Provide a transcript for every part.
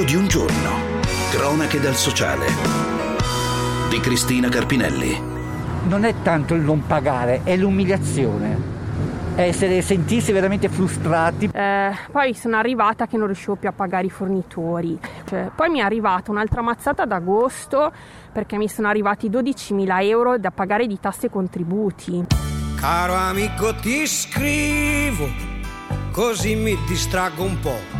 Diario di un giorno. Cronache dal sociale. Di Cristina Carpinelli. Non è tanto il non pagare, è l'umiliazione. Essere, sentirsi veramente frustrati. Eh, poi sono arrivata che non riuscivo più a pagare i fornitori. Cioè, poi mi è arrivata un'altra mazzata ad agosto perché mi sono arrivati 12.000 euro da pagare di tasse e contributi. Caro amico ti scrivo, così mi distraggo un po'.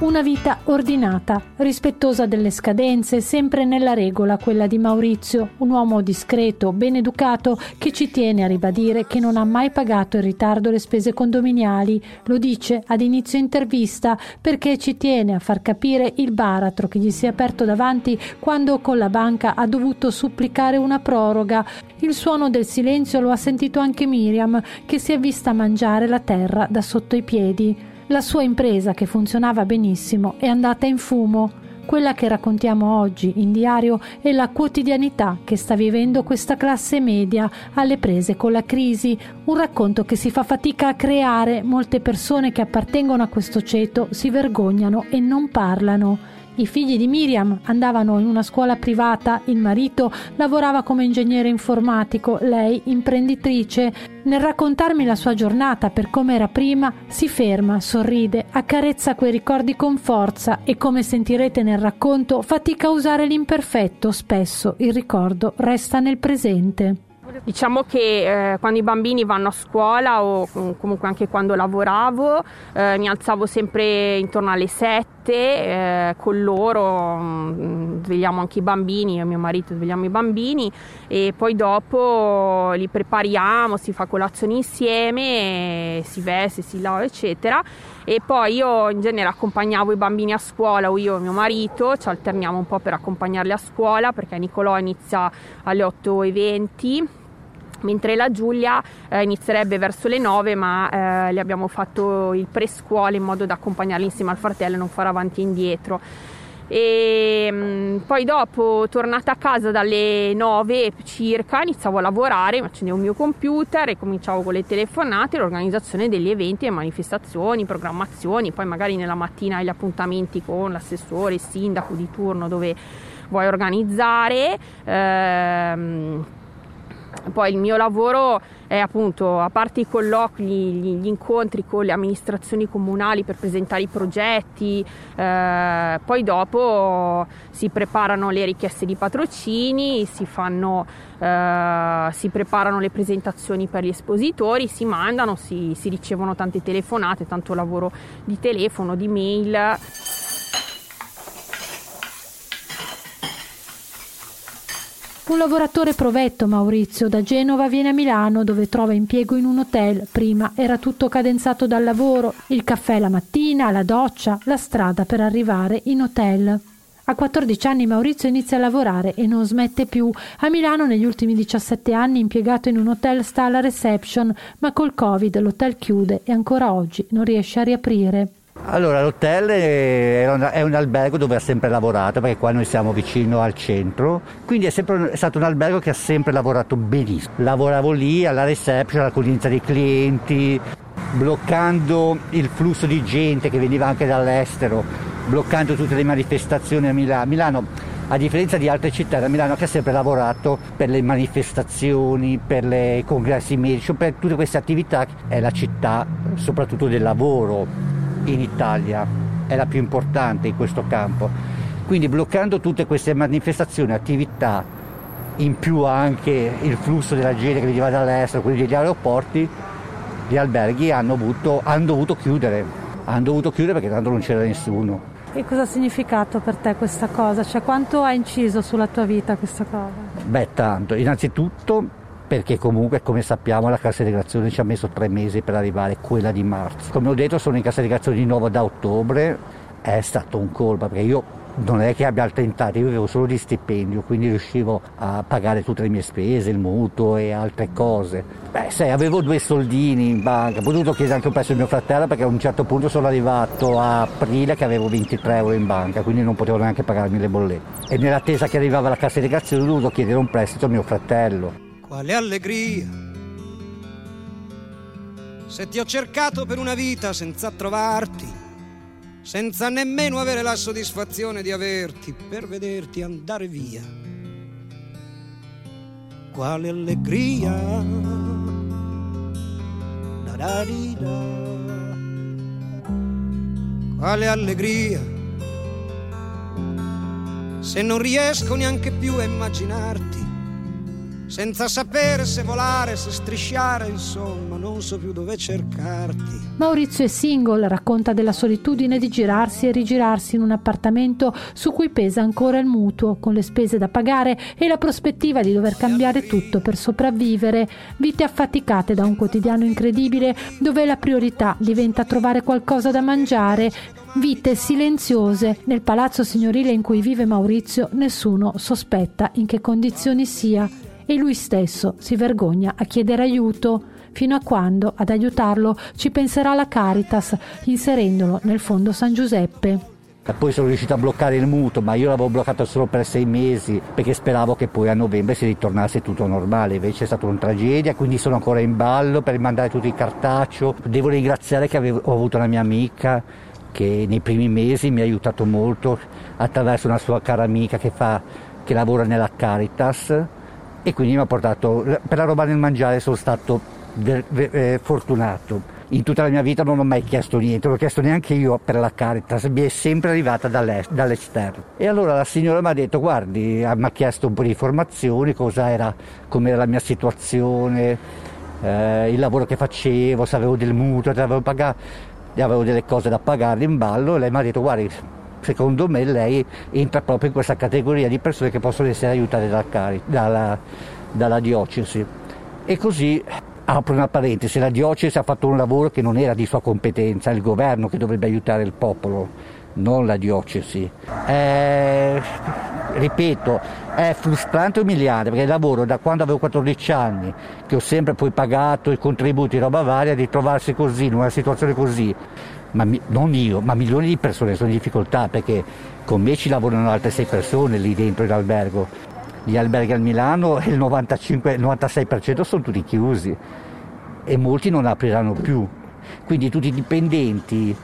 Una vita ordinata, rispettosa delle scadenze, sempre nella regola quella di Maurizio, un uomo discreto, ben educato, che ci tiene a ribadire che non ha mai pagato in ritardo le spese condominiali. Lo dice ad inizio intervista perché ci tiene a far capire il baratro che gli si è aperto davanti quando con la banca ha dovuto supplicare una proroga. Il suono del silenzio lo ha sentito anche Miriam, che si è vista mangiare la terra da sotto i piedi. La sua impresa, che funzionava benissimo, è andata in fumo. Quella che raccontiamo oggi in diario è la quotidianità che sta vivendo questa classe media alle prese con la crisi, un racconto che si fa fatica a creare, molte persone che appartengono a questo ceto si vergognano e non parlano. I figli di Miriam andavano in una scuola privata, il marito lavorava come ingegnere informatico, lei imprenditrice. Nel raccontarmi la sua giornata per come era prima, si ferma, sorride, accarezza quei ricordi con forza e come sentirete nel racconto, fatica a usare l'imperfetto, spesso il ricordo resta nel presente. Diciamo che eh, quando i bambini vanno a scuola o comunque anche quando lavoravo eh, mi alzavo sempre intorno alle 7 eh, con loro, mm, svegliamo anche i bambini, io e mio marito svegliamo i bambini e poi dopo li prepariamo, si fa colazione insieme, si veste, si lava eccetera. E poi io in genere accompagnavo i bambini a scuola o io e mio marito, ci alterniamo un po' per accompagnarli a scuola perché Nicolò inizia alle 8.20 mentre la Giulia eh, inizierebbe verso le 9 ma eh, le abbiamo fatto il prescuola in modo da accompagnarli insieme al fratello e non fare avanti e indietro. E mh, mm, poi dopo tornata a casa dalle 9 circa iniziavo a lavorare accendevo il mio computer e cominciavo con le telefonate l'organizzazione degli eventi e manifestazioni programmazioni. Poi magari nella mattina gli appuntamenti con l'assessore il sindaco di turno dove vuoi organizzare. Ehm, poi il mio lavoro è appunto, a parte i colloqui, gli, incontri con le amministrazioni comunali per presentare i progetti, eh, poi dopo si preparano le richieste di patrocini, si, fanno, eh, si preparano le presentazioni per gli espositori, si mandano, si, si ricevono tante telefonate, tanto lavoro di telefono, di mail. Un lavoratore provetto, Maurizio, da Genova viene a Milano dove trova impiego in un hotel. Prima era tutto cadenzato dal lavoro, il caffè la mattina, la doccia, la strada per arrivare in hotel. A 14 anni Maurizio inizia a lavorare e non smette più. A Milano negli ultimi 17 anni impiegato in un hotel sta alla reception, ma col Covid l'hotel chiude e ancora oggi non riesce a riaprire. Allora, l'hotel è un, albergo dove ha sempre lavorato, perché qua noi siamo vicino al centro, quindi è sempre è stato un albergo che ha sempre lavorato benissimo. Lavoravo lì alla reception, all'accoglienza dei clienti, bloccando il flusso di gente che veniva anche dall'estero, bloccando tutte le manifestazioni a Milano. Milano a differenza di altre città, da Milano che ha sempre lavorato per le manifestazioni, per i congressi medici, per tutte queste attività, è la città soprattutto del lavoro in Italia, è la più importante in questo campo. Quindi bloccando tutte queste manifestazioni, attività, in più anche il flusso della gente che veniva dall'estero, quelli degli aeroporti, gli alberghi hanno, avuto, hanno dovuto chiudere, hanno dovuto chiudere perché tanto non c'era nessuno. E cosa ha significato per te questa cosa? Cioè quanto ha inciso sulla tua vita questa cosa? Beh, tanto. Innanzitutto perché comunque come sappiamo la cassa integrazione ci ha messo tre mesi per arrivare quella di marzo. Come ho detto sono in cassa integrazione di nuovo da ottobre, è stato un colpo perché io non è che abbia tentato, io vivevo solo di stipendio, quindi riuscivo a pagare tutte le mie spese, il mutuo e altre cose. Beh, sai, avevo due soldini in banca, ho potuto chiedere anche un pezzo di mio fratello perché a un certo punto sono arrivato a aprile che avevo 23 euro in banca, quindi non potevo neanche pagarmi le bollette. E nell'attesa che arrivava la cassa integrazione ho dovuto chiedere un prestito a mio fratello. Quale allegria! Se ti ho cercato per una vita senza trovarti, senza nemmeno avere la soddisfazione di averti per vederti andare via. Quale allegria! Da da di da. Quale allegria! Se non riesco neanche più a immaginarti senza sapere se volare, se strisciare, insomma, non so più dove cercarti. Maurizio è single, racconta della solitudine di girarsi e rigirarsi in un appartamento su cui pesa ancora il mutuo, con le spese da pagare e la prospettiva di dover cambiare tutto per sopravvivere. Vite affaticate da un quotidiano incredibile dove la priorità diventa trovare qualcosa da mangiare, vite silenziose. Nel palazzo signorile in cui vive Maurizio nessuno sospetta in che condizioni sia e lui stesso si vergogna a chiedere aiuto fino a quando ad aiutarlo ci penserà la Caritas inserendolo nel fondo San Giuseppe. Poi sono riuscito a bloccare il mutuo, ma io l'avevo bloccato solo per sei mesi perché speravo che poi a novembre si ritornasse tutto normale. Invece è stata una tragedia, quindi sono ancora in ballo per mandare tutto il cartaccio. Devo ringraziare che avevo, ho avuto una mia amica che nei primi mesi mi ha aiutato molto attraverso una sua cara amica che, fa, che lavora nella Caritas e quindi mi ha portato per la roba del mangiare sono stato eh, fortunato in tutta la mia vita non ho mai chiesto niente, non l'ho chiesto neanche io per la Caritas, mi è sempre arrivata dall'esterno. E allora la signora mi ha detto, guardi, mi ha chiesto un po' di informazioni, cosa era, com'era la mia situazione, eh, il lavoro che facevo, se avevo del mutuo, se avevo, pagato, avevo delle cose da pagare in ballo e lei mi ha detto, guardi, secondo me lei entra proprio in questa categoria di persone che possono essere aiutate dalla, dalla, dalla diocesi. E così apro una parentesi, la diocesi ha fatto un lavoro che non era di sua competenza, è il governo che dovrebbe aiutare il popolo, non la diocesi. È, ripeto, è frustrante e umiliante perché lavoro da quando avevo 14 anni, che ho sempre poi pagato i contributi roba varia, di trovarsi così, in una situazione così ma mi, non io, ma milioni di persone sono in difficoltà perché con me ci lavorano altre sei persone lì dentro in albergo. Gli alberghi a Milano il 95-96% sono tutti chiusi e molti non apriranno più. Quindi tutti i dipendenti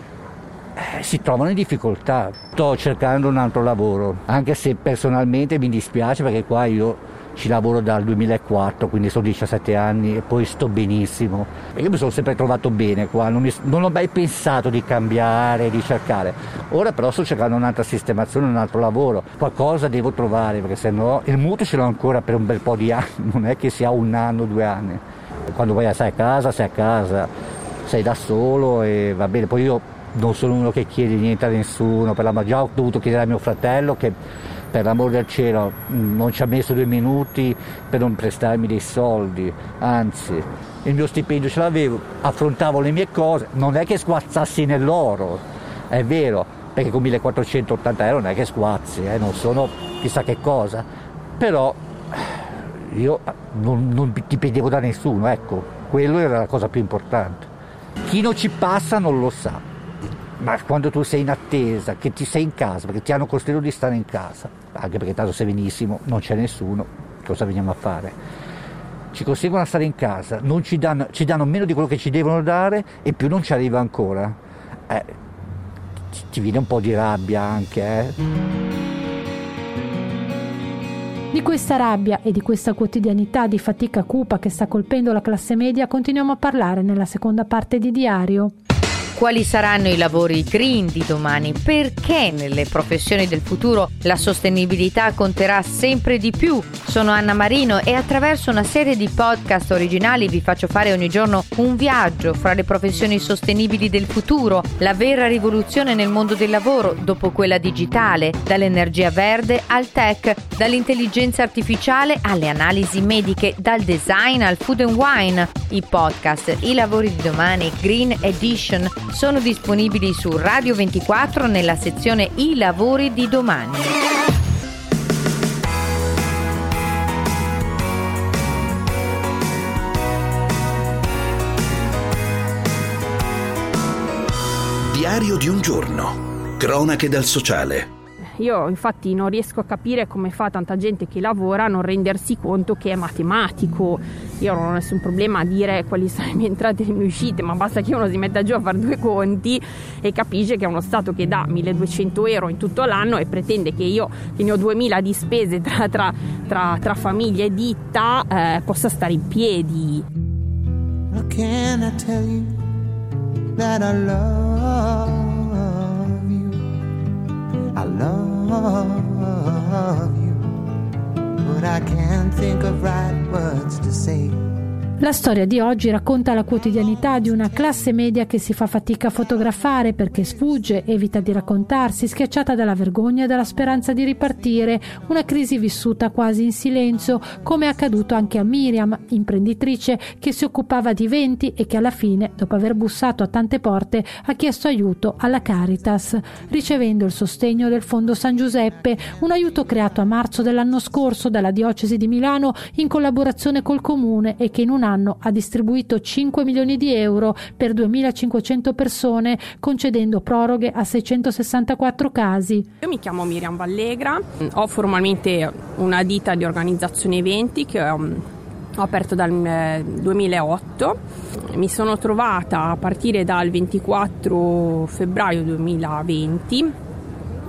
eh, si trovano in difficoltà. Sto cercando un altro lavoro, anche se personalmente mi dispiace perché qua io ci lavoro dal 2004, quindi sono 17 anni e poi sto benissimo. Io mi sono sempre trovato bene qua, non, mi, non, ho mai pensato di cambiare, di cercare. Ora però sto cercando un'altra sistemazione, un altro lavoro, qualcosa devo trovare perché se no il mutuo ce l'ho ancora per un bel po' di anni, non è che sia un anno, due anni. Quando vai a stare a casa, sei a casa, sei da solo e va bene. Poi io non sono uno che chiede niente a nessuno, per la già ho dovuto chiedere a mio fratello che per l'amor del cielo non ci ha messo due minuti per non prestarmi dei soldi, anzi il mio stipendio ce l'avevo, affrontavo le mie cose, non è che sguazzassi nell'oro, è vero, perché con 1480 euro non è che sguazzi, eh, non sono chissà che cosa, però io non, non dipendevo da nessuno, ecco, quello era la cosa più importante. Chi non ci passa non lo sa ma quando tu sei in attesa, che ti sei in casa, perché ti hanno costretto di stare in casa, anche perché tanto sei benissimo, non c'è nessuno, cosa veniamo a fare? Ci costringono a stare in casa, ci danno, ci danno, meno di quello che ci devono dare e più non ci arriva ancora. Eh, ti viene un po' di rabbia anche, eh? Di questa rabbia e di questa quotidianità di fatica cupa che sta colpendo la classe media continuiamo a parlare nella seconda parte di Diario. Quali saranno i lavori green di domani? Perché nelle professioni del futuro la sostenibilità conterà sempre di più? Sono Anna Marino e attraverso una serie di podcast originali vi faccio fare ogni giorno un viaggio fra le professioni sostenibili del futuro, la vera rivoluzione nel mondo del lavoro dopo quella digitale, dall'energia verde al tech, dall'intelligenza artificiale alle analisi mediche, dal design al food and wine. I podcast, i lavori di domani, Green Edition sono disponibili su Radio 24 nella sezione I lavori di domani. Diario di un giorno. Cronache dal sociale. Io infatti non riesco a capire come fa tanta gente che lavora a non rendersi conto che è matematico. Io non ho nessun problema a dire quali sono le mie entrate e le mie uscite, ma basta che uno si metta giù a fare due conti e capisce che è uno Stato che dà 1200 euro in tutto l'anno e pretende che io, che ne ho 2000 di spese tra, tra, tra, tra famiglia e ditta, eh, possa stare in piedi. How can I tell you that I love love you, but I can't think of right words to say. La storia di oggi racconta la quotidianità di una classe media che si fa fatica a fotografare perché sfugge, evita di raccontarsi, schiacciata dalla vergogna e dalla speranza di ripartire, una crisi vissuta quasi in silenzio, come è accaduto anche a Miriam, imprenditrice che si occupava di eventi e che alla fine, dopo aver bussato a tante porte, ha chiesto aiuto alla Caritas, ricevendo il sostegno del Fondo San Giuseppe, un aiuto creato a marzo dell'anno scorso dalla Diocesi di Milano in collaborazione col Comune e che in un anno ha distribuito 5 milioni di euro per 2.500 persone, concedendo proroghe a 664 casi. Io mi chiamo Miriam Vallegra, ho formalmente una ditta di organizzazione eventi che um, ho aperto dal 2008. Eh, mi sono trovata a partire dal 24 febbraio 2020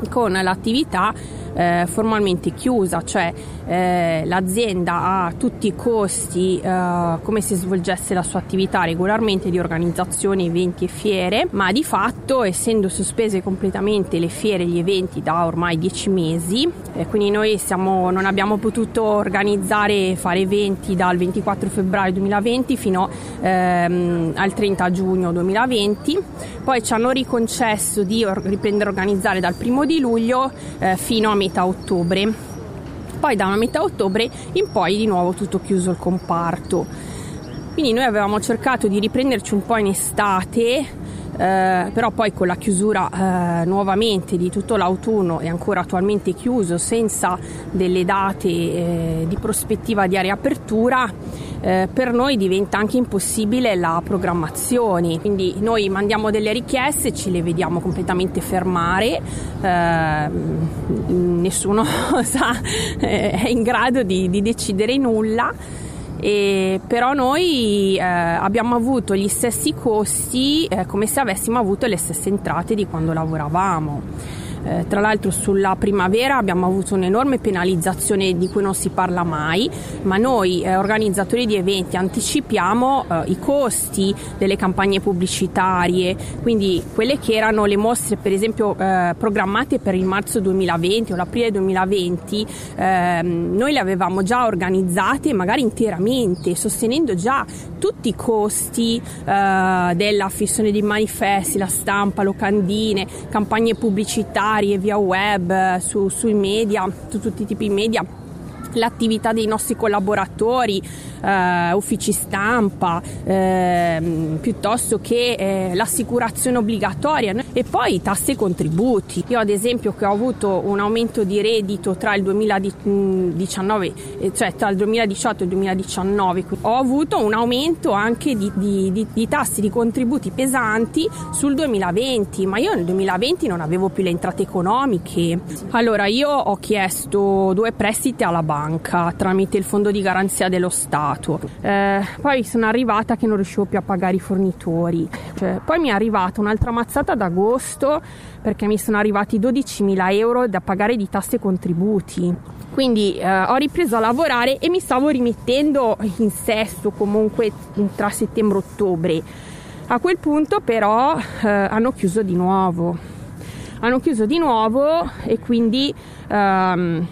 con l'attività eh, formalmente chiusa, cioè eh, l'azienda ha tutti i costi eh, come se svolgesse la sua attività regolarmente di organizzazione, eventi e fiere, ma di fatto essendo sospese completamente le fiere e gli eventi da ormai dieci mesi, eh, quindi noi siamo, non abbiamo potuto organizzare e fare eventi dal 24 febbraio 2020 fino ehm, al 30 giugno 2020, poi ci hanno riconcesso di riprendere a organizzare dal primo di luglio eh, fino a metà ottobre. Poi da metà ottobre in poi di nuovo tutto chiuso il comparto. Quindi noi avevamo cercato di riprenderci un po' in estate eh, però poi con la chiusura eh, nuovamente di tutto l'autunno è ancora attualmente chiuso senza delle date eh, di prospettiva di riapertura eh, per noi diventa anche impossibile la programmazione. Quindi noi mandiamo delle richieste ci le vediamo completamente fermare. Eh, nessuno sa, eh, è in grado di, di decidere nulla. E però noi eh, abbiamo avuto gli stessi costi eh, come se avessimo avuto le stesse entrate di quando lavoravamo. Eh, tra l'altro sulla primavera abbiamo avuto un'enorme penalizzazione di cui non si parla mai, ma noi eh, organizzatori di eventi anticipiamo eh, i costi delle campagne pubblicitarie, quindi quelle che erano le mostre per esempio eh, programmate per il marzo 2020 o l'aprile 2020, ehm, noi le avevamo già organizzate magari interamente, sostenendo già tutti i costi eh, della fissione di manifesti, la stampa, locandine, campagne pubblicitarie varie via web, su, sui media, su tutti i tipi di media l'attività dei nostri collaboratori, eh, uffici stampa, eh, piuttosto che eh, l'assicurazione obbligatoria e poi tasse e contributi. Io ad esempio che ho avuto un aumento di reddito tra il 2019, eh, cioè tra il 2018 e il 2019, ho avuto un aumento anche di, di, di, di tassi di contributi pesanti sul 2020, ma io nel 2020 non avevo più le entrate economiche. Allora io ho chiesto due prestiti alla banca tramite il fondo di garanzia dello Stato. Eh, poi sono arrivata che non riuscivo più a pagare i fornitori. Cioè, poi mi è arrivata un'altra mazzata ad agosto perché mi sono arrivati 12.000 euro da pagare di tasse e contributi. Quindi eh, ho ripreso a lavorare e mi stavo rimettendo in sesto comunque tra settembre e ottobre. A quel punto però eh, hanno chiuso di nuovo. Hanno chiuso di nuovo e quindi ehm,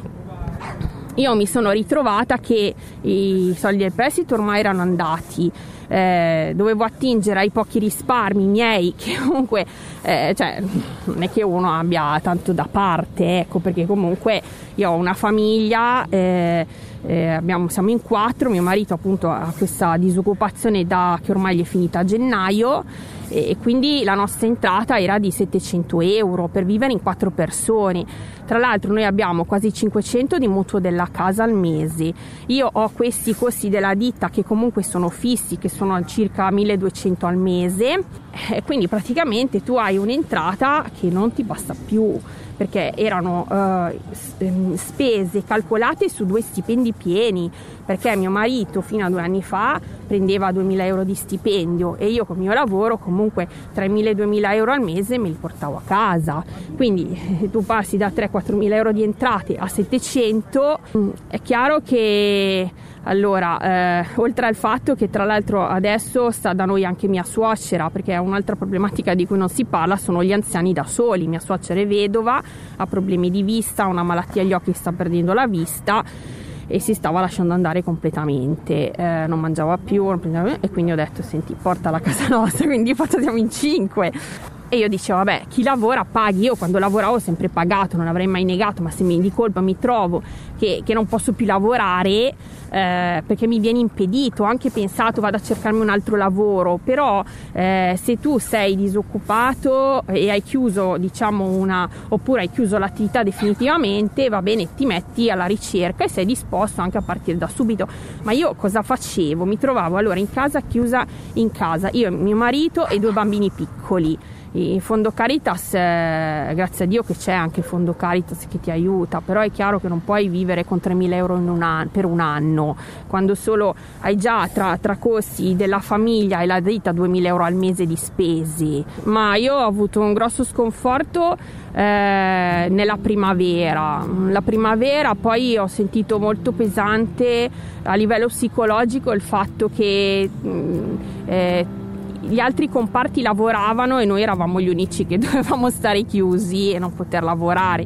io mi sono ritrovata che i soldi del prestito ormai erano andati, eh, dovevo attingere ai pochi risparmi miei che comunque eh, cioè, non è che uno abbia tanto da parte, ecco perché comunque io ho una famiglia, eh, eh abbiamo, siamo in quattro, mio marito appunto ha questa disoccupazione da, che ormai gli è finita a gennaio e quindi la nostra entrata era di 700 euro per vivere in quattro persone. Tra l'altro noi abbiamo quasi 500 di mutuo della casa al mese. Io ho questi costi della ditta che comunque sono fissi, che sono circa 1200 al mese, e quindi praticamente tu hai un'entrata che non ti basta più perché erano uh, spese calcolate su due stipendi pieni, perché mio marito fino a due anni fa prendeva 2000 euro di stipendio e io con il mio lavoro comunque 3.000 e 2.000 euro al mese me li portavo a casa. Quindi tu passi da 3-4 mila euro di entrate a 700, mm, è chiaro che allora, eh, oltre al fatto che tra l'altro adesso sta da noi anche mia suocera, perché un'altra problematica di cui non si parla, sono gli anziani da soli. Mia suocera è vedova, ha problemi di vista, ha una malattia agli occhi, sta perdendo la vista e si stava lasciando andare completamente, eh, non mangiava più e quindi ho detto senti porta a casa nostra, quindi facciamo in cinque e io dicevo, vabbè, chi lavora paghi. Io quando lavoravo ho sempre pagato, non avrei mai negato, ma se mi di colpa mi trovo che, che non posso più lavorare eh, perché mi viene impedito, ho anche pensato vado a cercarmi un altro lavoro, però eh, se tu sei disoccupato e hai chiuso, diciamo, una, oppure hai chiuso l'attività definitivamente, va bene, ti metti alla ricerca e sei disposto anche a partire da subito. Ma io cosa facevo? Mi trovavo allora in casa chiusa in casa, io, mio marito e due bambini piccoli in fondo Caritas, eh, grazie a Dio che c'è anche il fondo Caritas che ti aiuta, però è chiaro che non puoi vivere con 3.000 euro un anno, per un anno, quando solo hai già tra, tra costi della famiglia e la ditta 2.000 euro al mese di spesi. Ma io ho avuto un grosso sconforto eh, nella primavera. La primavera poi ho sentito molto pesante a livello psicologico il fatto che... Mm, eh, gli altri comparti lavoravano e noi eravamo gli unici che dovevamo stare chiusi e non poter lavorare.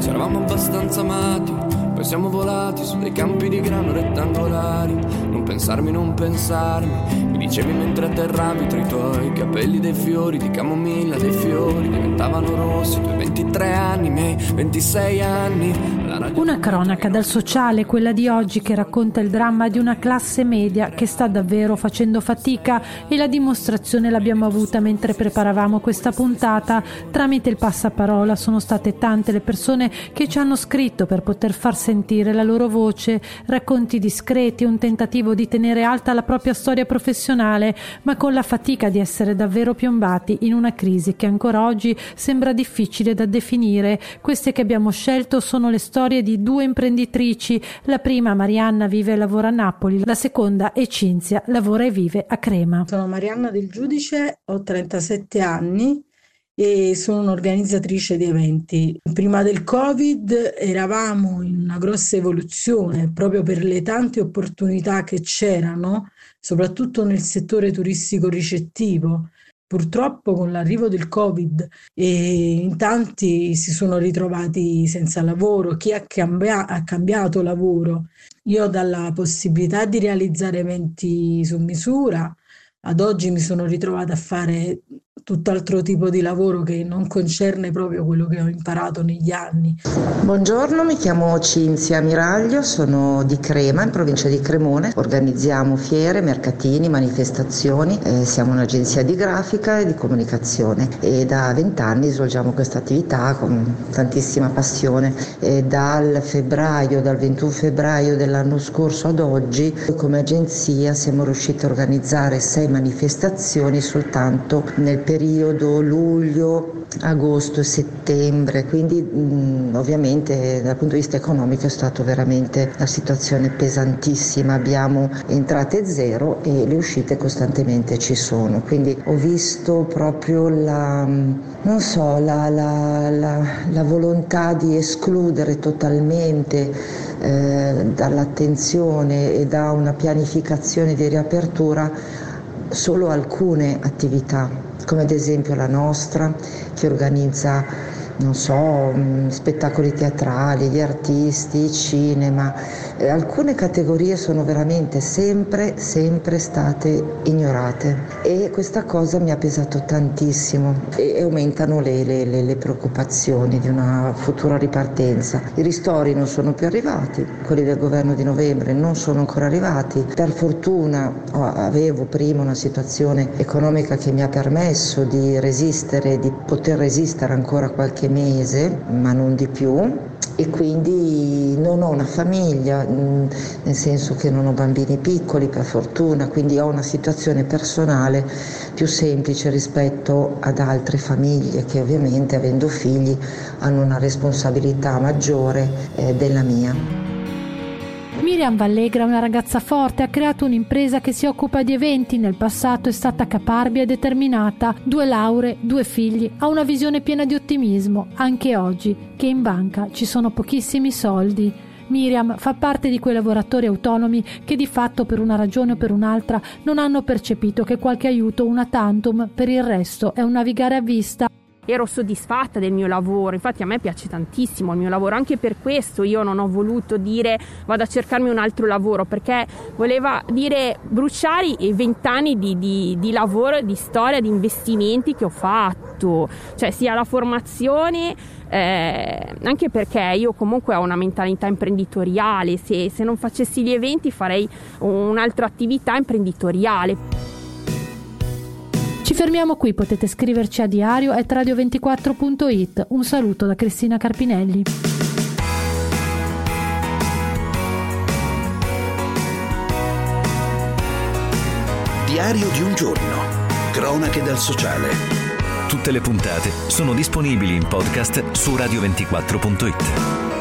Ci eravamo abbastanza amati, poi siamo volati su dei campi di grano rettangolari. Non pensarmi, non pensarmi. Mi dicevi mentre atterravi tra i tuoi capelli dei fiori di camomilla, dei fiori diventavano rossi. I tuoi 23 anni, miei 26 anni. Una cronaca dal sociale, quella di oggi, che racconta il dramma di una classe media che sta davvero facendo fatica e la dimostrazione l'abbiamo avuta mentre preparavamo questa puntata. Tramite il passaparola sono state tante le persone che ci hanno scritto per poter far sentire la loro voce, racconti discreti, un tentativo di tenere alta la propria storia professionale, ma con la fatica di essere davvero piombati in una crisi che ancora oggi sembra difficile da definire. Queste che abbiamo scelto sono le storie storie di due imprenditrici. La prima, Marianna, vive e lavora a Napoli, la seconda è Cinzia, lavora e vive a Crema. Sono Marianna del Giudice, ho 37 anni e sono un'organizzatrice di eventi. Prima del Covid eravamo in una grossa evoluzione proprio per le tante opportunità che c'erano, soprattutto nel settore turistico ricettivo. Purtroppo con l'arrivo del Covid in tanti si sono ritrovati senza lavoro, chi ha, cambia- ha cambiato lavoro. Io dalla possibilità di realizzare eventi su misura ad oggi mi sono ritrovata a fare tutt'altro tipo di lavoro che non concerne proprio quello che ho imparato negli anni. Buongiorno, mi chiamo Cinzia Miraglio, sono di Crema, in provincia di Cremone. Organizziamo fiere, mercatini, manifestazioni, eh, siamo un'agenzia di grafica e di comunicazione e da vent'anni svolgiamo questa attività con tantissima passione. E dal febbraio, dal 21 febbraio dell'anno scorso ad oggi, come agenzia siamo riusciti a organizzare sei manifestazioni soltanto nel periodo luglio, agosto, settembre, quindi mh, ovviamente dal punto di vista economico è stata veramente una situazione pesantissima, abbiamo entrate zero e le uscite costantemente ci sono, quindi ho visto proprio la, non so, la, la, la volontà di escludere totalmente eh, dall'attenzione e da una pianificazione di riapertura solo alcune attività come ad esempio la nostra che organizza non so, mm, spettacoli teatrali, gli artisti, cinema. Eh, alcune categorie sono veramente sempre, sempre state ignorate e questa cosa mi ha pesato tantissimo e, e aumentano le, le, le, le preoccupazioni di una futura ripartenza. I ristori non sono più arrivati, quelli del governo di novembre non sono ancora arrivati. Per fortuna oh, avevo prima una situazione economica che mi ha permesso di resistere, di poter resistere ancora qualche mese, ma non di più e quindi non ho una famiglia, mm, nel senso che non ho bambini piccoli per fortuna, quindi ho una situazione personale più semplice rispetto ad altre famiglie che ovviamente avendo figli hanno una responsabilità maggiore eh, della mia. Miriam Vallegra è una ragazza forte, ha creato un'impresa che si occupa di eventi, nel passato è stata caparbia e determinata, due lauree, due figli, ha una visione piena di ottimismo, anche oggi, che in banca ci sono pochissimi soldi. Miriam fa parte di quei lavoratori autonomi che di fatto per una ragione o per un'altra non hanno percepito che qualche aiuto una tantum per il resto è un navigare a vista ero soddisfatta del mio lavoro, infatti a me piace tantissimo il mio lavoro, anche per questo io non ho voluto dire vado a cercarmi un altro lavoro, perché voleva dire bruciare i vent'anni di, di, di lavoro, di storia, di investimenti che ho fatto, cioè sia la formazione, eh, anche perché io comunque ho una mentalità imprenditoriale, se, se non facessi gli eventi farei un'altra attività imprenditoriale. Ci fermiamo qui, potete scriverci a diario at radio24.it. Un saluto da Cristina Carpinelli. Diario di un giorno. Cronache dal sociale. Tutte le puntate sono disponibili in podcast su radio24.it.